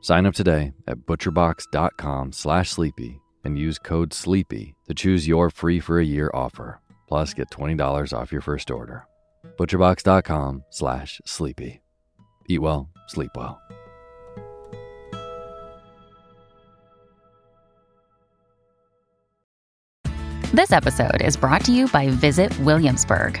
Sign up today at butcherbox.com slash sleepy and use code SLEEPY to choose your free for a year offer. Plus, get $20 off your first order. butcherbox.com slash sleepy. Eat well, sleep well. This episode is brought to you by Visit Williamsburg.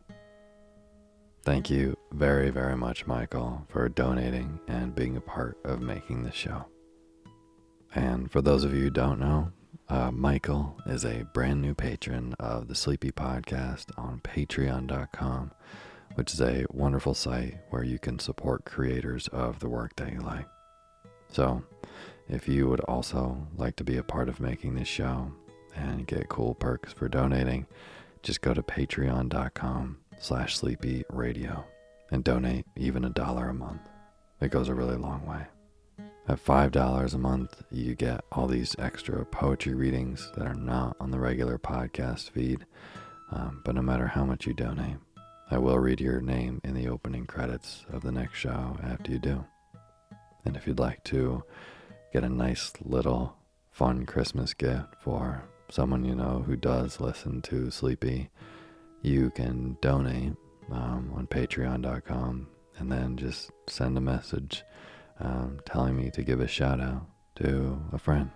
Thank you very, very much, Michael, for donating and being a part of making this show. And for those of you who don't know, uh, Michael is a brand new patron of the Sleepy Podcast on patreon.com, which is a wonderful site where you can support creators of the work that you like. So, if you would also like to be a part of making this show and get cool perks for donating, just go to patreon.com slash sleepy radio and donate even a dollar a month. It goes a really long way. At $5 a month, you get all these extra poetry readings that are not on the regular podcast feed. Um, but no matter how much you donate, I will read your name in the opening credits of the next show after you do. And if you'd like to get a nice little fun Christmas gift for someone you know who does listen to Sleepy, you can donate um, on patreon.com and then just send a message um, telling me to give a shout out to a friend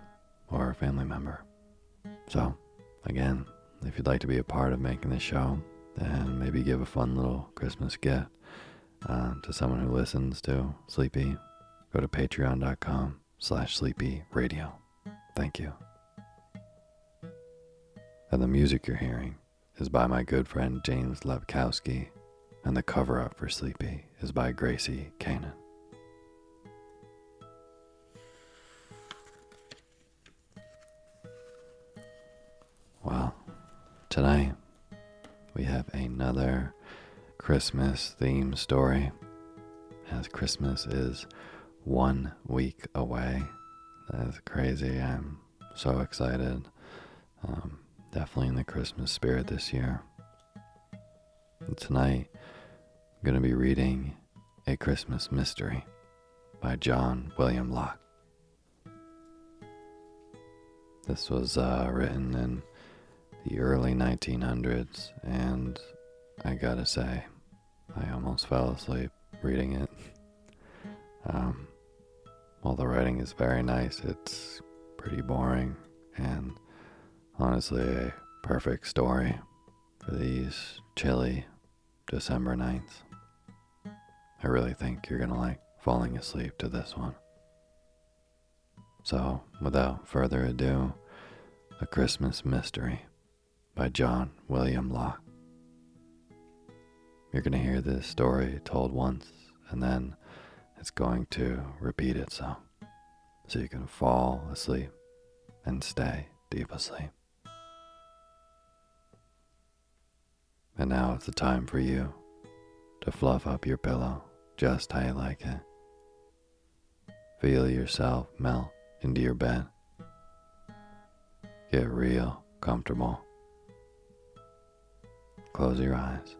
or a family member. So, again, if you'd like to be a part of making the show, then maybe give a fun little Christmas gift uh, to someone who listens to Sleepy, go to patreon.com slash sleepy radio. Thank you. And the music you're hearing is by my good friend James Lepkowski, and the cover up for Sleepy is by Gracie Kanan. Well, tonight we have another Christmas theme story, as Christmas is one week away. That's crazy. I'm so excited. Um, definitely in the Christmas spirit this year. And tonight, I'm going to be reading A Christmas Mystery by John William Locke. This was uh, written in the early 1900s, and I gotta say, I almost fell asleep reading it. Um, while the writing is very nice, it's pretty boring and honestly a perfect story for these chilly December nights. I really think you're gonna like falling asleep to this one. So, without further ado, A Christmas Mystery by John William Locke. You're going to hear this story told once, and then it's going to repeat itself so you can fall asleep and stay deep asleep. And now it's the time for you to fluff up your pillow just how you like it. Feel yourself melt into your bed. Get real comfortable. Close your eyes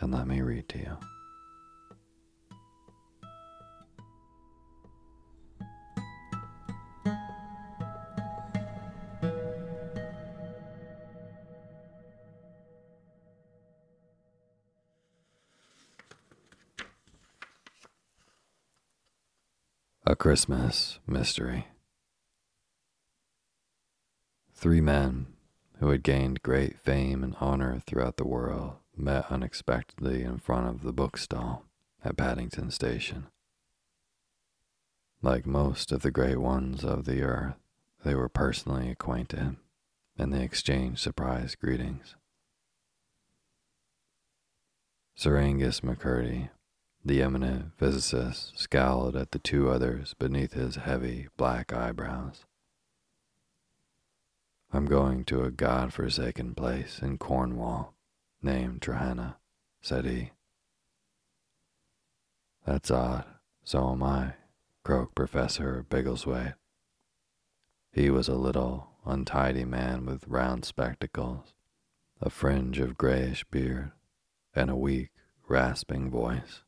and let me read to you. Christmas Mystery. Three men who had gained great fame and honor throughout the world met unexpectedly in front of the bookstall at Paddington Station. Like most of the great ones of the earth, they were personally acquainted, and they exchanged surprise greetings. Sir Angus McCurdy the eminent physicist scowled at the two others beneath his heavy black eyebrows. I'm going to a god-forsaken place in Cornwall named Trehenna, said he. That's odd, so am I, croaked Professor Biggleswade. He was a little, untidy man with round spectacles, a fringe of grayish beard, and a weak, rasping voice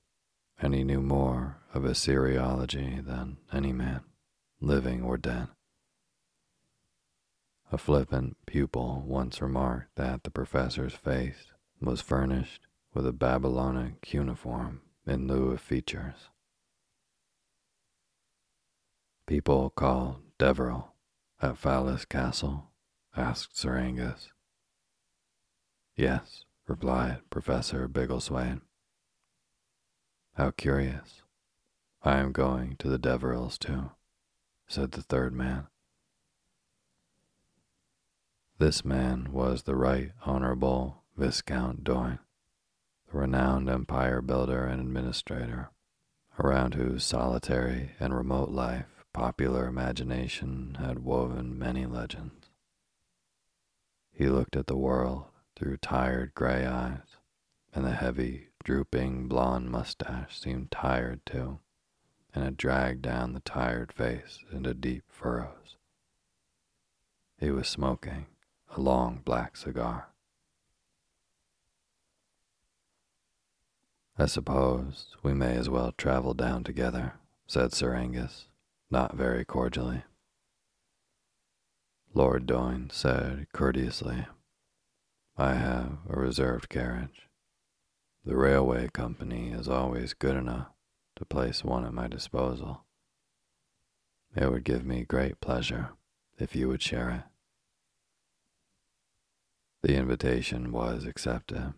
and he knew more of Assyriology than any man, living or dead. A flippant pupil once remarked that the professor's face was furnished with a Babylonic cuneiform in lieu of features. People call Deverell at Fowlis Castle? asked Sir Angus. Yes, replied Professor Biggleswade. How curious. I am going to the Deverells too, said the third man. This man was the Right Honorable Viscount Doyne, the renowned empire builder and administrator, around whose solitary and remote life popular imagination had woven many legends. He looked at the world through tired gray eyes, and the heavy drooping blond mustache seemed tired too, and it dragged down the tired face into deep furrows. He was smoking a long black cigar. I suppose we may as well travel down together, said Sir Angus, not very cordially. Lord Doyne said courteously, I have a reserved carriage. The railway company is always good enough to place one at my disposal. It would give me great pleasure if you would share it. The invitation was accepted,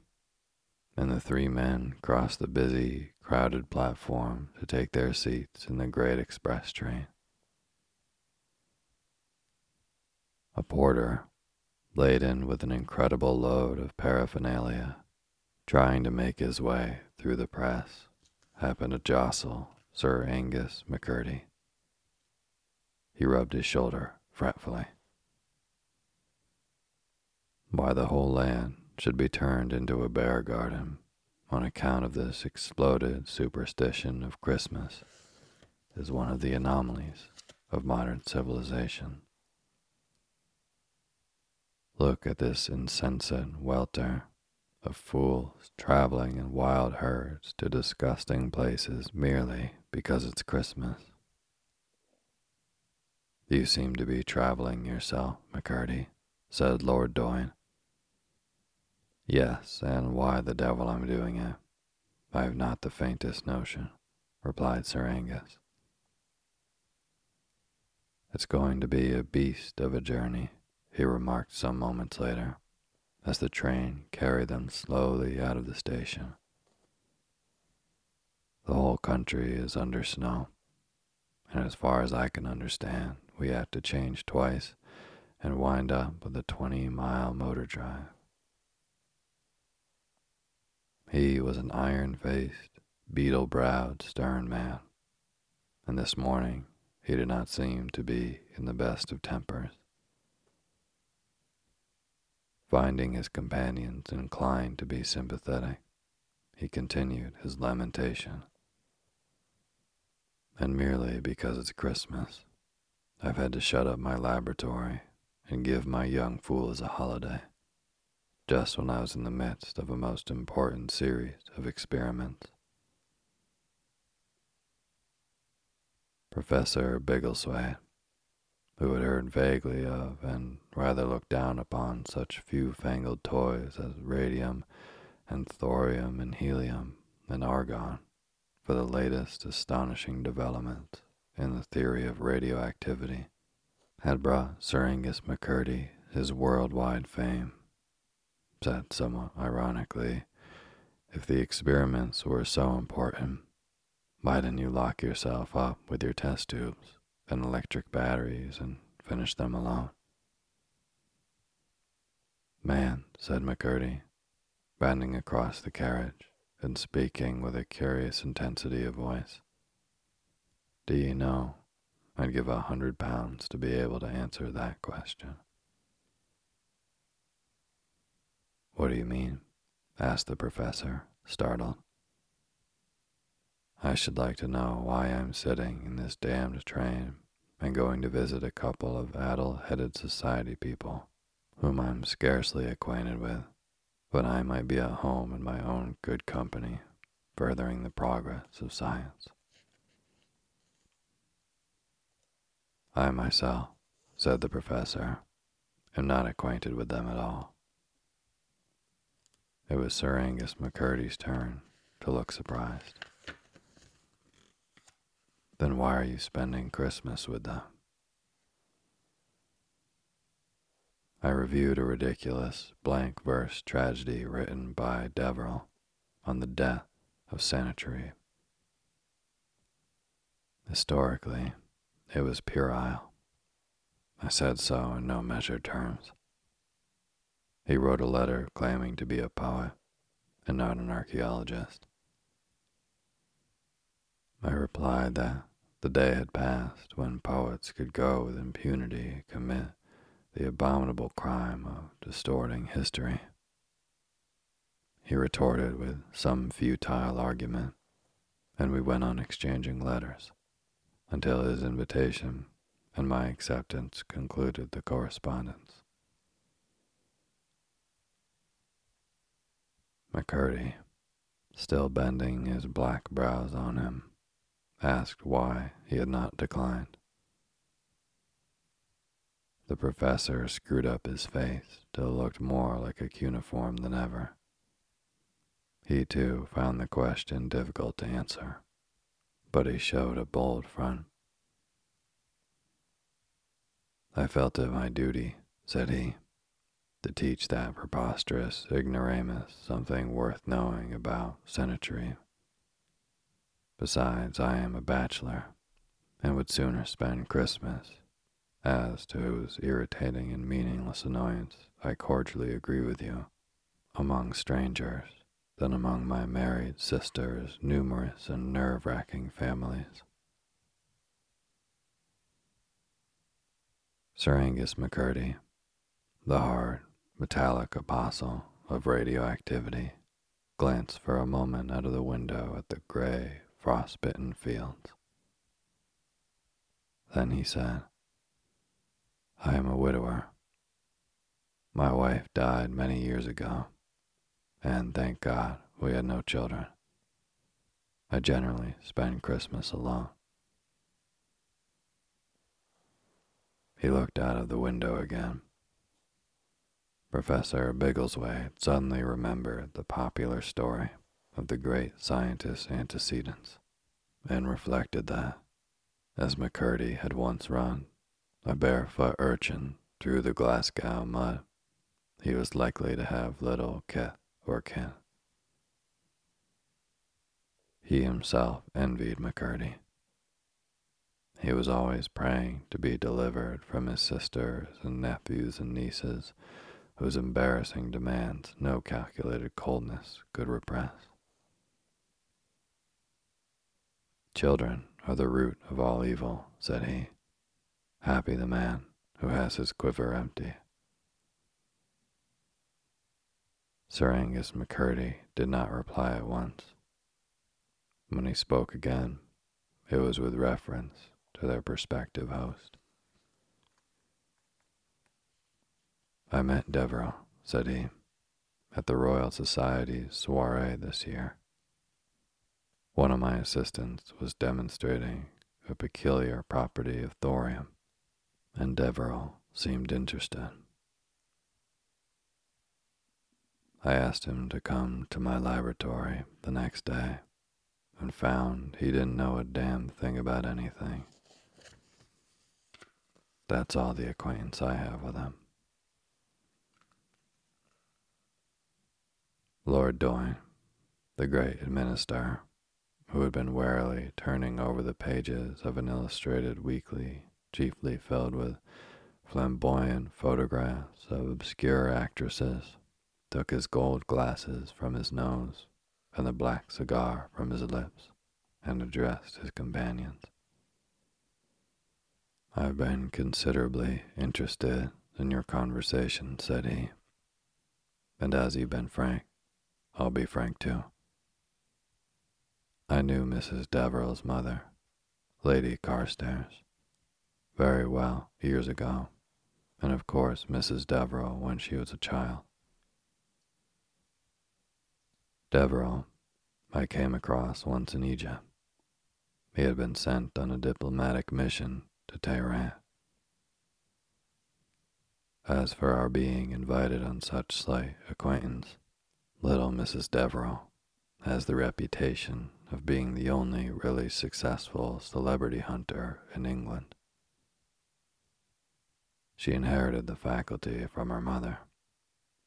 and the three men crossed the busy, crowded platform to take their seats in the great express train. A porter, laden with an incredible load of paraphernalia, trying to make his way through the press, happened to jostle Sir Angus McCurdy. He rubbed his shoulder fretfully. Why the whole land should be turned into a bear garden on account of this exploded superstition of Christmas is one of the anomalies of modern civilization. Look at this insensate welter of fools traveling in wild herds to disgusting places merely because it's Christmas. You seem to be traveling yourself, McCurdy, said Lord Doyne. Yes, and why the devil I'm doing it, I have not the faintest notion, replied Sir Angus. It's going to be a beast of a journey, he remarked some moments later, as the train carried them slowly out of the station. The whole country is under snow, and as far as I can understand, we have to change twice and wind up with a 20 mile motor drive. He was an iron faced, beetle browed, stern man, and this morning he did not seem to be in the best of tempers. Finding his companions inclined to be sympathetic, he continued his lamentation. And merely because it's Christmas, I've had to shut up my laboratory and give my young fools a holiday just when I was in the midst of a most important series of experiments. Professor Biggleswade, who had heard vaguely of and rather look down upon such few fangled toys as radium and thorium and helium and argon for the latest astonishing development in the theory of radioactivity, had brought Sir Angus McCurdy his worldwide fame said somewhat ironically, if the experiments were so important, why didn't you lock yourself up with your test tubes and electric batteries and finish them alone? Man, said McCurdy, bending across the carriage and speaking with a curious intensity of voice. Do you know, I'd give a hundred pounds to be able to answer that question. What do you mean? asked the professor, startled. I should like to know why I'm sitting in this damned train and going to visit a couple of addle headed society people whom I'm scarcely acquainted with, but I might be at home in my own good company, furthering the progress of science. I myself, said the professor, am not acquainted with them at all. It was Sir Angus McCurdy's turn to look surprised. Then why are you spending Christmas with them? I reviewed a ridiculous blank verse tragedy written by Deverell on the death of Sennacherib. Historically, it was puerile. I said so in no measured terms. He wrote a letter claiming to be a poet and not an archaeologist. I replied that the day had passed when poets could go with impunity commit the abominable crime of distorting history. He retorted with some futile argument, and we went on exchanging letters until his invitation and my acceptance concluded the correspondence. McCurdy, still bending his black brows on him, asked why he had not declined. The professor screwed up his face till it looked more like a cuneiform than ever. He too found the question difficult to answer, but he showed a bold front. I felt it my duty, said he, to teach that preposterous ignoramus something worth knowing about Sennacherib. Besides, I am a bachelor, and would sooner spend Christmas as to whose irritating and meaningless annoyance I cordially agree with you, among strangers than among my married sister's numerous and nerve wracking families. Sir Angus McCurdy, the hard, metallic apostle of radioactivity, glanced for a moment out of the window at the gray, frost-bitten fields. Then he said, I am a widower. My wife died many years ago, and thank God we had no children. I generally spend Christmas alone. He looked out of the window again. Professor Biggleswade suddenly remembered the popular story of the great scientist's antecedents and reflected that, as McCurdy had once run a barefoot urchin through the Glasgow mud, he was likely to have little kith or kin. He himself envied McCurdy. He was always praying to be delivered from his sisters and nephews and nieces, whose embarrassing demands no calculated coldness could repress. Children are the root of all evil, said he. Happy the man who has his quiver empty. Sir Angus McCurdy did not reply at once. When he spoke again, it was with reference to their prospective host. I met Devereux, said he, at the Royal Society's soiree this year. One of my assistants was demonstrating a peculiar property of thorium and Devereux seemed interested. I asked him to come to my laboratory the next day and found he didn't know a damn thing about anything. That's all the acquaintance I have with him. Lord Doyne, the great administrator, who had been warily turning over the pages of an illustrated weekly chiefly filled with flamboyant photographs of obscure actresses, took his gold glasses from his nose and the black cigar from his lips and addressed his companions. I've been considerably interested in your conversation, said he. And as you've been frank, I'll be frank too. I knew Mrs. Devereux's mother, Lady Carstairs very well years ago, and of course Mrs. Devereux when she was a child. Devereux I came across once in Egypt. He had been sent on a diplomatic mission to Tehran. As for our being invited on such slight acquaintance, little Mrs. Devereux has the reputation of being the only really successful celebrity hunter in England. She inherited the faculty from her mother,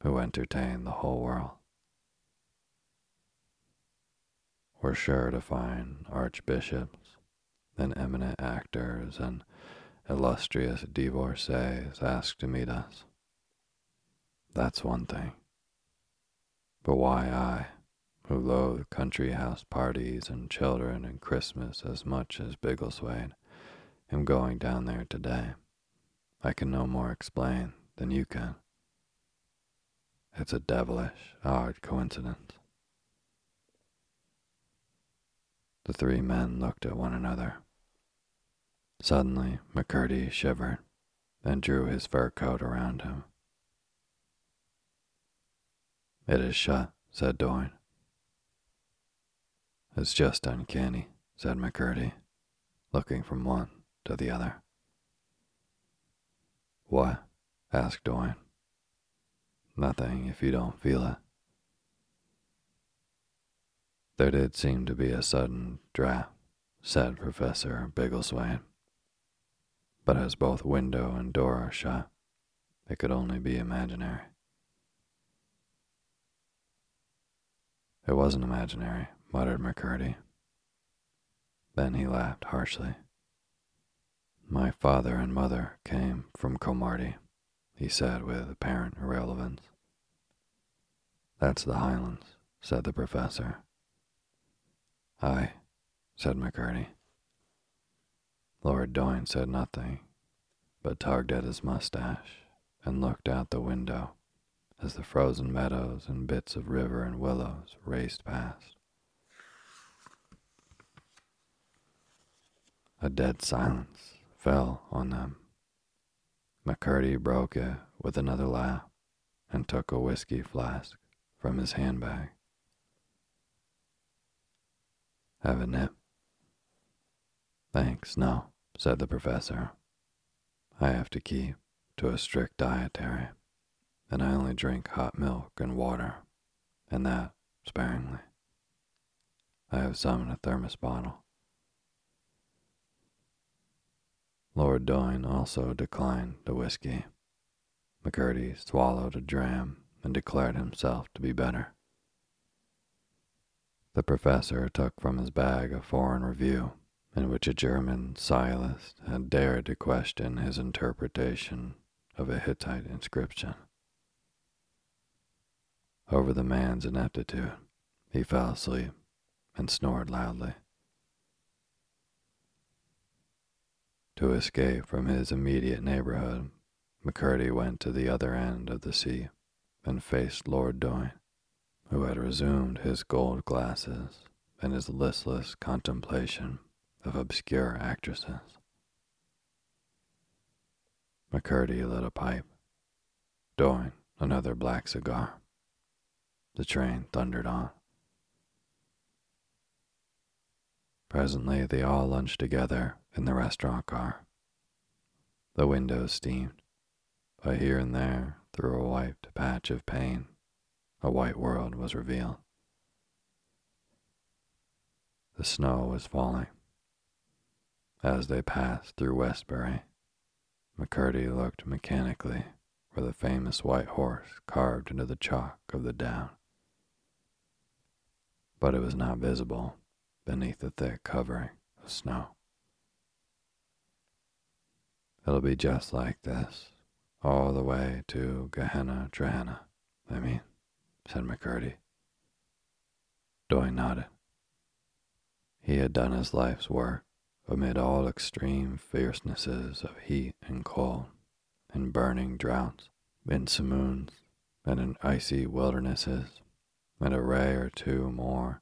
who entertained the whole world. We're sure to find archbishops and eminent actors and illustrious divorcees ask to meet us. That's one thing. But why I, who loathe country house parties and children and Christmas as much as Biggleswade, am going down there today? I can no more explain than you can. It's a devilish, odd coincidence. The three men looked at one another. Suddenly, McCurdy shivered and drew his fur coat around him. It is shut, said Doyne. It's just uncanny, said McCurdy, looking from one to the other. What? asked Doyne. Nothing if you don't feel it. There did seem to be a sudden draft, said Professor Biggleswade. But as both window and door are shut, it could only be imaginary. It wasn't imaginary, muttered McCurdy. Then he laughed harshly. My father and mother came from Cromarty, he said with apparent irrelevance. That's the Highlands, said the professor. Aye, said McCurdy. Lord Doyne said nothing, but tugged at his mustache and looked out the window as the frozen meadows and bits of river and willows raced past. A dead silence fell on them. McCurdy broke it with another laugh and took a whiskey flask from his handbag. Have a nip? Thanks, no, said the professor. I have to keep to a strict dietary, and I only drink hot milk and water, and that sparingly. I have some in a thermos bottle. Lord Doyne also declined the whiskey. McCurdy swallowed a dram and declared himself to be better. The professor took from his bag a foreign review in which a German sciolist had dared to question his interpretation of a Hittite inscription. Over the man's ineptitude, he fell asleep and snored loudly. To escape from his immediate neighborhood, McCurdy went to the other end of the sea and faced Lord Doyne, who had resumed his gold glasses and his listless contemplation of obscure actresses. McCurdy lit a pipe. Doyne another black cigar. The train thundered on. Presently, they all lunched together in the restaurant car. The windows steamed, but here and there, through a wiped patch of pain, a white world was revealed. The snow was falling. As they passed through Westbury, McCurdy looked mechanically for the famous white horse carved into the chalk of the down. But it was not visible beneath the thick covering of snow. It'll be just like this, all the way to Gehenna Trehenna, I mean, said McCurdy. Doyne nodded. He had done his life's work amid all extreme fiercenesses of heat and cold, in burning droughts, in simoons, and in icy wildernesses, and a ray or two more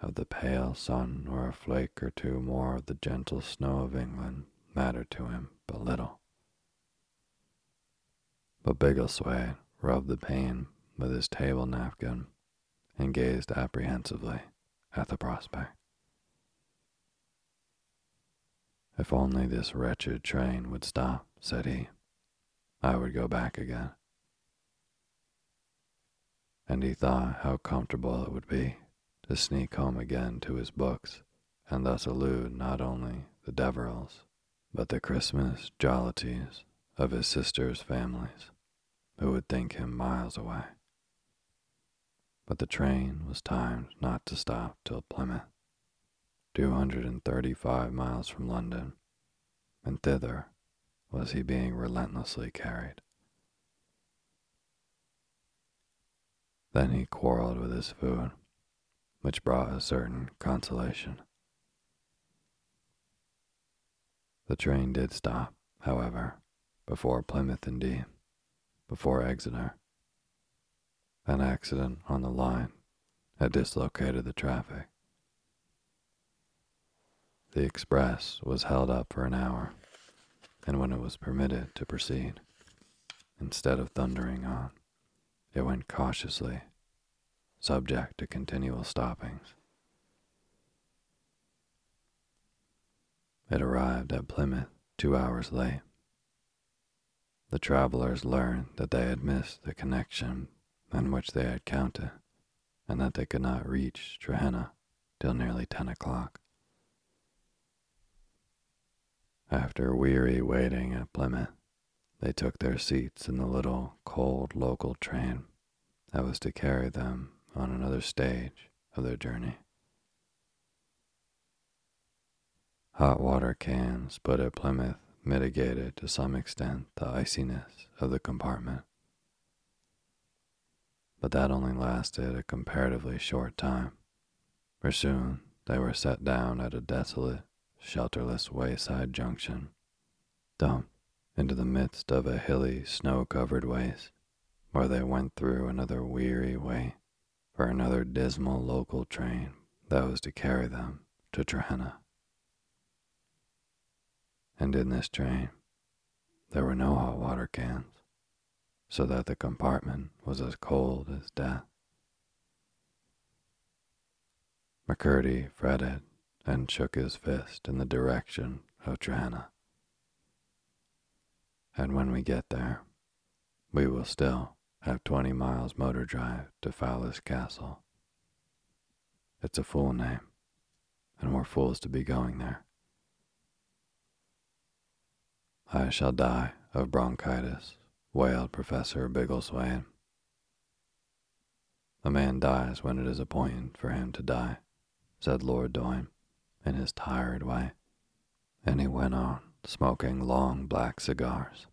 of the pale sun or a flake or two more of the gentle snow of England mattered to him but little. But Biggleswade rubbed the pain with his table napkin and gazed apprehensively at the prospect. If only this wretched train would stop, said he, I would go back again. And he thought how comfortable it would be to sneak home again to his books and thus elude not only the Deverils, but the Christmas jollities of his sister's families, who would think him miles away. But the train was timed not to stop till Plymouth. 235 miles from London, and thither was he being relentlessly carried. Then he quarreled with his food, which brought a certain consolation. The train did stop, however, before Plymouth indeed, before Exeter. An accident on the line had dislocated the traffic. The express was held up for an hour, and when it was permitted to proceed, instead of thundering on, it went cautiously subject to continual stoppings. It arrived at Plymouth two hours late. The travelers learned that they had missed the connection on which they had counted, and that they could not reach Trehenna till nearly ten o'clock. After weary waiting at Plymouth, they took their seats in the little, cold local train that was to carry them on another stage of their journey. Hot water cans put at Plymouth mitigated to some extent the iciness of the compartment. But that only lasted a comparatively short time, for soon they were set down at a desolate, shelterless wayside junction, dumped into the midst of a hilly, snow covered waste, where they went through another weary wait for another dismal local train that was to carry them to Trehenna and in this train there were no hot water cans, so that the compartment was as cold as death. McCurdy fretted and shook his fist in the direction of Trehenna. And when we get there, we will still have 20 miles motor drive to Fowlis Castle. It's a fool name, and we're fools to be going there. I shall die of bronchitis, wailed Professor Biggleswade. A man dies when it is appointed for him to die, said Lord Doyne in his tired way, and he went on smoking long black cigars.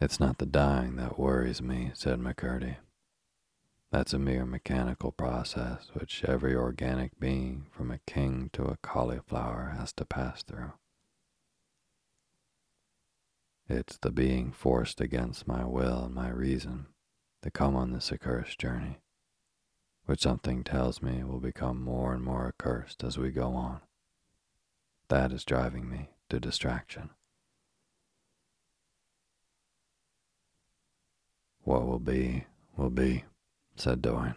It's not the dying that worries me, said McCurdy. That's a mere mechanical process which every organic being, from a king to a cauliflower, has to pass through. It's the being forced against my will and my reason to come on this accursed journey, which something tells me will become more and more accursed as we go on. That is driving me to distraction. What will be, will be said Doyne.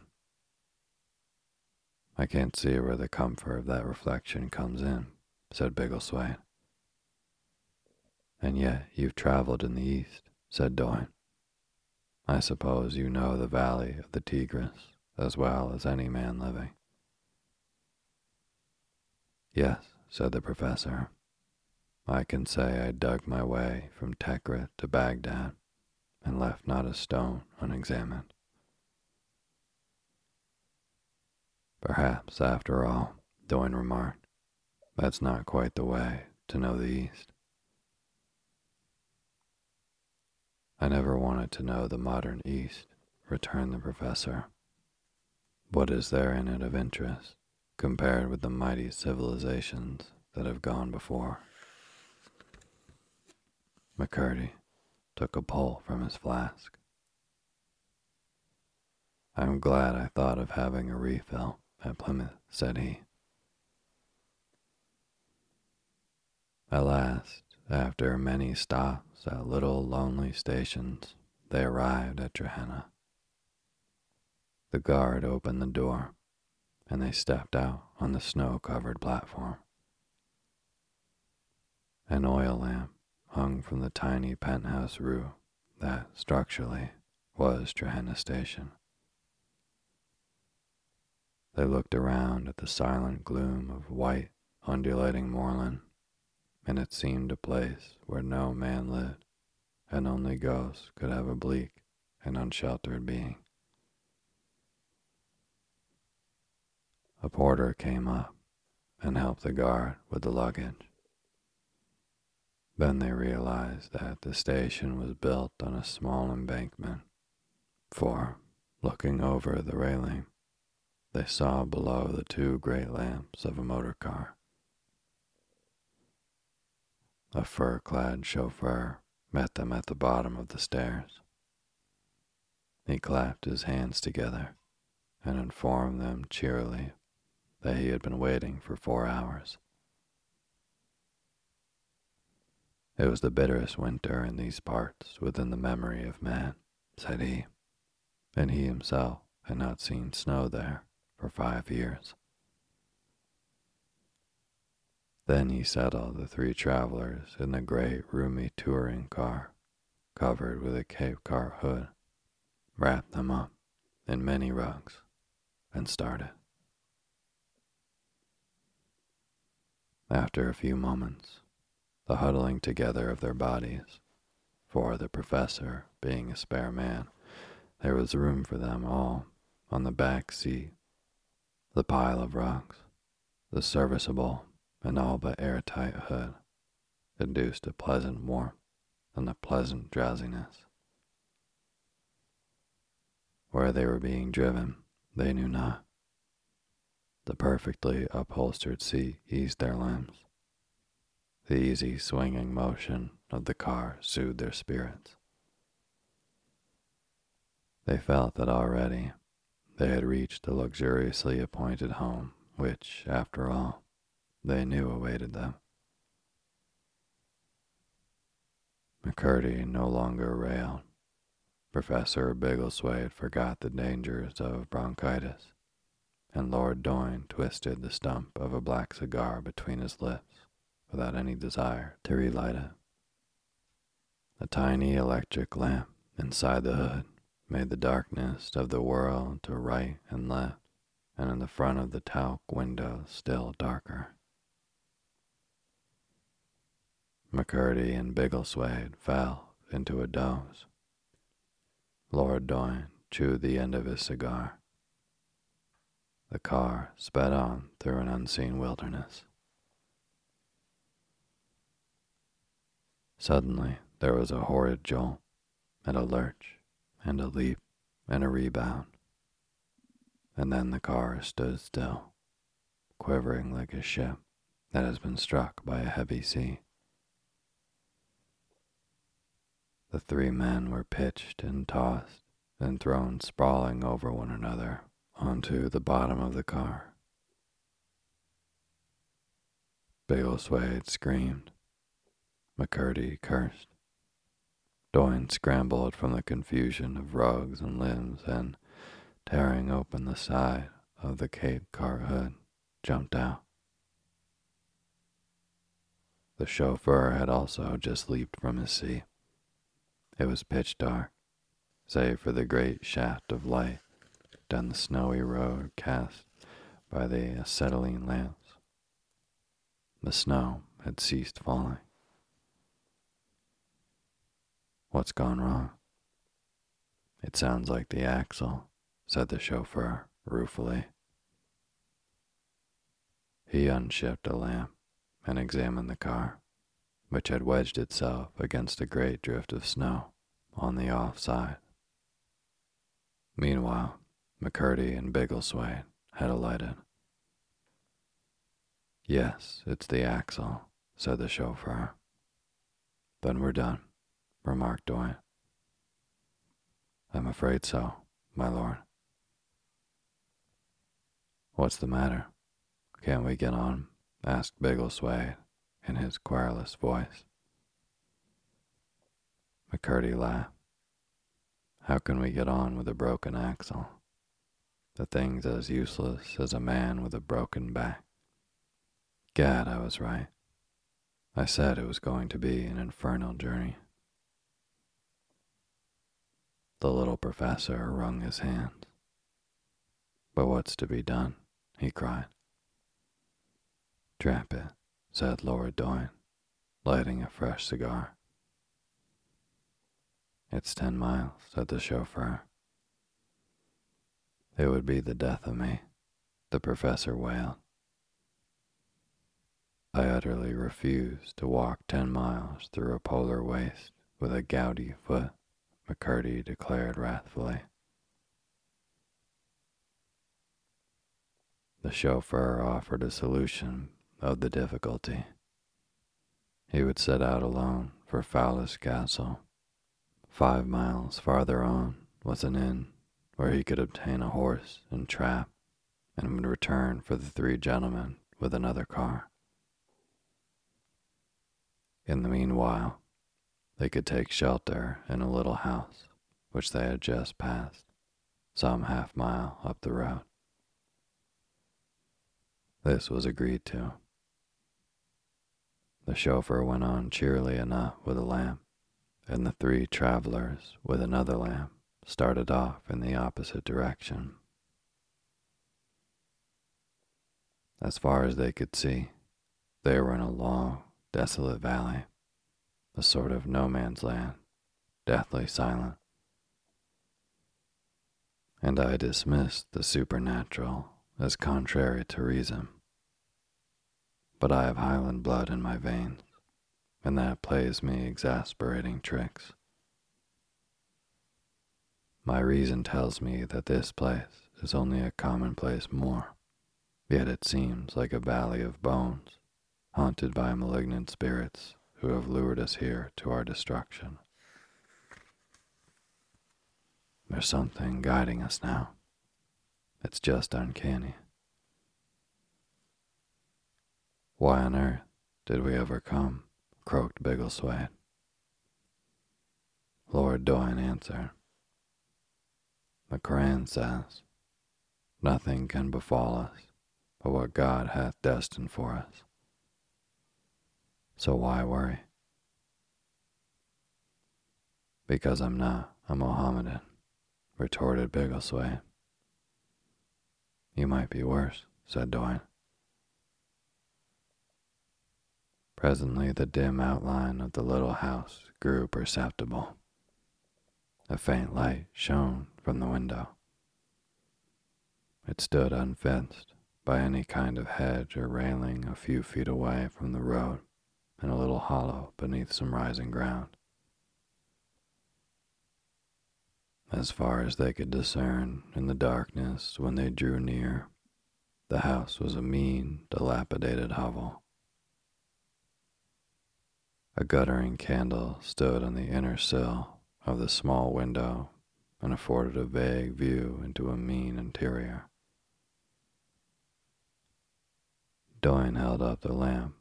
I can't see where the comfort of that reflection comes in, said Biggleswade. And yet you've traveled in the East, said Doyne. I suppose you know the valley of the Tigris as well as any man living. Yes, said the professor. I can say I dug my way from Tikrit to Baghdad and left not a stone unexamined. Perhaps, after all, Doyne remarked, that's not quite the way to know the East. I never wanted to know the modern East, returned the professor. What is there in it of interest compared with the mighty civilizations that have gone before? McCurdy took a pull from his flask. I'm glad I thought of having a refill at Plymouth, said he. At last, after many stops at little lonely stations, they arrived at Trehenna. The guard opened the door, and they stepped out on the snow covered platform. An oil lamp hung from the tiny penthouse roof that, structurally, was Trehenna Station. They looked around at the silent gloom of white, undulating moorland, and it seemed a place where no man lived, and only ghosts could have a bleak and unsheltered being. A porter came up and helped the guard with the luggage. Then they realized that the station was built on a small embankment, for, looking over the railing, they saw below the two great lamps of a motor car. A fur clad chauffeur met them at the bottom of the stairs. He clapped his hands together and informed them cheerily that he had been waiting for four hours. It was the bitterest winter in these parts within the memory of man, said he, and he himself had not seen snow there for five years. Then he settled the three travelers in the great, roomy touring car, covered with a Cape car hood, wrapped them up in many rugs, and started. After a few moments, the huddling together of their bodies, for the professor being a spare man, there was room for them all on the back seat, the pile of rocks, the serviceable and all but airtight hood, induced a pleasant warmth and a pleasant drowsiness. Where they were being driven, they knew not. The perfectly upholstered seat eased their limbs. The easy swinging motion of the car soothed their spirits. They felt that already they had reached the luxuriously appointed home which, after all, they knew awaited them. McCurdy no longer railed. Professor Biggleswade forgot the dangers of bronchitis, and Lord Doyne twisted the stump of a black cigar between his lips without any desire to relight it. A tiny electric lamp inside the hood made the darkness of the world to right and left, and in the front of the talc window still darker. McCurdy and Biggleswade fell into a doze. Lord Doyne chewed the end of his cigar. The car sped on through an unseen wilderness. Suddenly, there was a horrid jolt, and a lurch, and a leap, and a rebound. And then the car stood still, quivering like a ship that has been struck by a heavy sea. The three men were pitched and tossed and thrown sprawling over one another onto the bottom of the car. Biggleswade screamed. McCurdy cursed. Doyne scrambled from the confusion of rugs and limbs and, tearing open the side of the Cape cart hood, jumped out. The chauffeur had also just leaped from his seat. It was pitch dark, save for the great shaft of light down the snowy road cast by the acetylene lamps. The snow had ceased falling. What's gone wrong? It sounds like the axle, said the chauffeur ruefully. He unshipped a lamp and examined the car which had wedged itself against a great drift of snow on the off side. Meanwhile, McCurdy and Biggleswade had alighted. Yes, it's the axle, said the chauffeur. Then we're done, remarked Doyne. I'm afraid so, my lord. What's the matter? Can't we get on? asked Biggleswade in his querulous voice. McCurdy laughed. How can we get on with a broken axle? The thing's as useless as a man with a broken back. Gad, I was right. I said it was going to be an infernal journey. The little professor wrung his hands. But what's to be done? he cried. Trap it said Lord Doyne, lighting a fresh cigar. It's ten miles, said the chauffeur. It would be the death of me, the professor wailed. I utterly refuse to walk ten miles through a polar waste with a gouty foot, McCurdy declared wrathfully. The chauffeur offered a solution of the difficulty. He would set out alone for Fowlis Castle. Five miles farther on was an inn where he could obtain a horse and trap and would return for the three gentlemen with another car. In the meanwhile, they could take shelter in a little house which they had just passed some half mile up the road. This was agreed to. The chauffeur went on cheerily enough with a lamp, and the three travelers, with another lamp, started off in the opposite direction. As far as they could see, they were in a long, desolate valley, a sort of no man's land, deathly silent. And I dismissed the supernatural as contrary to reason. But I have Highland blood in my veins, and that plays me exasperating tricks. My reason tells me that this place is only a commonplace moor, yet it seems like a valley of bones, haunted by malignant spirits who have lured us here to our destruction. There's something guiding us now. It's just uncanny. Why on earth did we ever come? croaked Biggleswade. Lord Doyne answered. The Koran says, Nothing can befall us but what God hath destined for us. So why worry? Because I'm not a Mohammedan, retorted Biggleswade. You might be worse, said Doyne. Presently, the dim outline of the little house grew perceptible. A faint light shone from the window. It stood unfenced by any kind of hedge or railing a few feet away from the road in a little hollow beneath some rising ground. As far as they could discern in the darkness when they drew near, the house was a mean, dilapidated hovel. A guttering candle stood on the inner sill of the small window and afforded a vague view into a mean interior. Doyne held up the lamp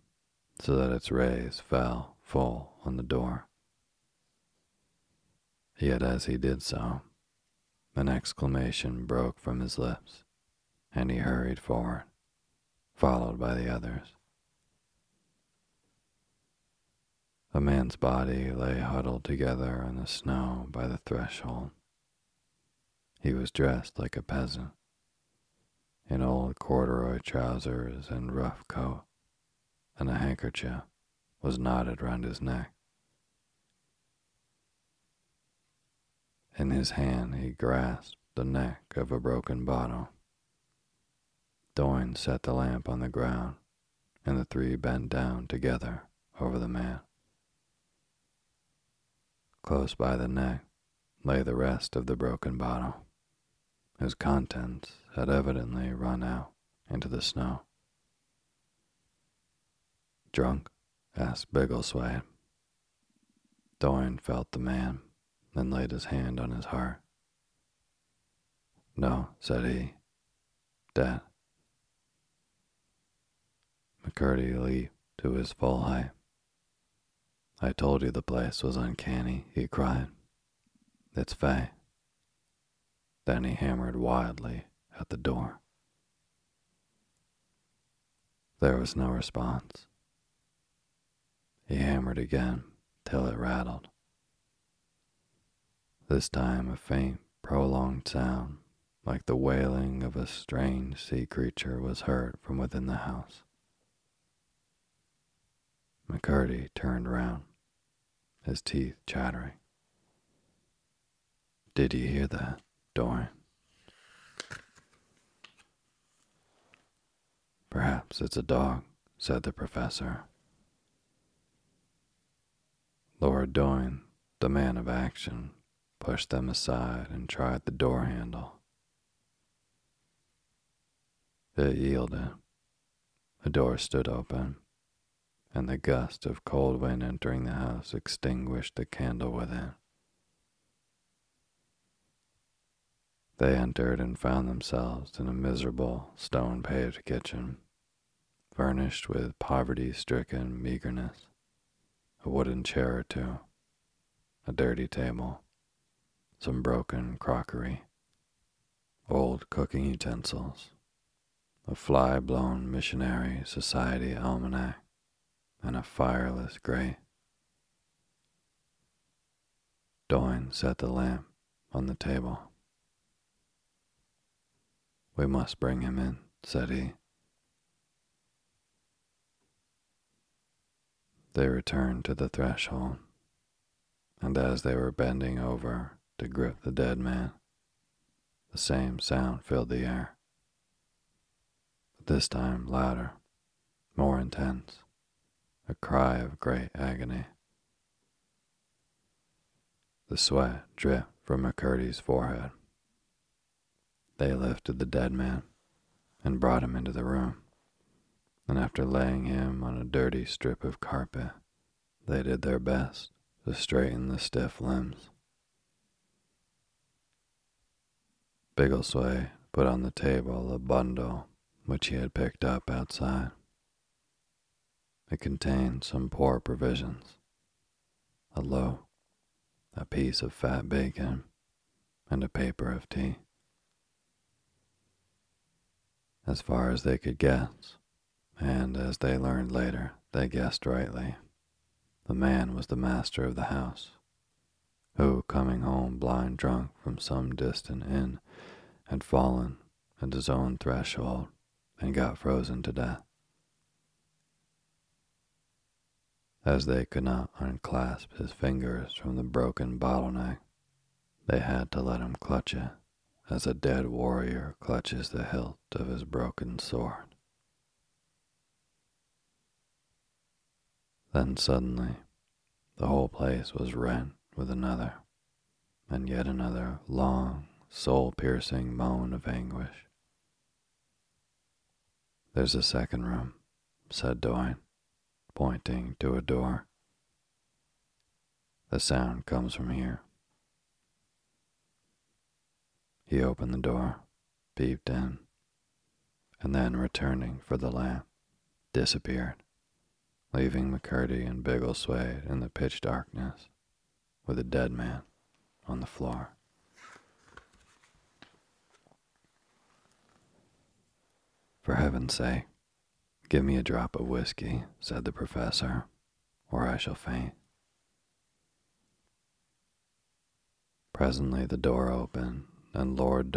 so that its rays fell full on the door. Yet as he did so, an exclamation broke from his lips, and he hurried forward, followed by the others. A man's body lay huddled together in the snow by the threshold. He was dressed like a peasant, in old corduroy trousers and rough coat, and a handkerchief was knotted round his neck. In his hand he grasped the neck of a broken bottle. Doyne set the lamp on the ground, and the three bent down together over the man. Close by the neck lay the rest of the broken bottle, whose contents had evidently run out into the snow. Drunk? asked Biggleswade. Doyne felt the man, then laid his hand on his heart. No, said he. Dead. McCurdy leaped to his full height. I told you the place was uncanny, he cried. It's fey. Then he hammered wildly at the door. There was no response. He hammered again till it rattled. This time a faint, prolonged sound, like the wailing of a strange sea creature, was heard from within the house. McCurdy turned round his teeth chattering. Did you hear that, Doyne? Perhaps it's a dog, said the professor. Doyne, the man of action, pushed them aside and tried the door handle. It yielded. The door stood open, and the gust of cold wind entering the house extinguished the candle within. They entered and found themselves in a miserable, stone paved kitchen, furnished with poverty stricken meagerness, a wooden chair or two, a dirty table, some broken crockery, old cooking utensils, a fly blown missionary society almanac, and a fireless grate. Doyne set the lamp on the table. We must bring him in, said he. They returned to the threshold, and as they were bending over to grip the dead man, the same sound filled the air, but this time louder, more intense, a cry of great agony. The sweat dripped from McCurdy's forehead. They lifted the dead man and brought him into the room and after laying him on a dirty strip of carpet, they did their best to straighten the stiff limbs. Biggleswade put on the table a bundle which he had picked up outside. It contained some poor provisions, a loaf, a piece of fat bacon, and a paper of tea. As far as they could guess, and as they learned later, they guessed rightly. The man was the master of the house, who, coming home blind drunk from some distant inn, had fallen at his own threshold and got frozen to death. As they could not unclasp his fingers from the broken bottleneck, they had to let him clutch it as a dead warrior clutches the hilt of his broken sword. Then suddenly, the whole place was rent with another, and yet another long, soul piercing moan of anguish. There's a second room, said Doyne, pointing to a door. The sound comes from here. He opened the door, peeped in, and then returning for the lamp, disappeared leaving McCurdy and Biggleswade in the pitch darkness with a dead man on the floor. For heaven's sake, give me a drop of whiskey, said the professor, or I shall faint. Presently the door opened, and Lord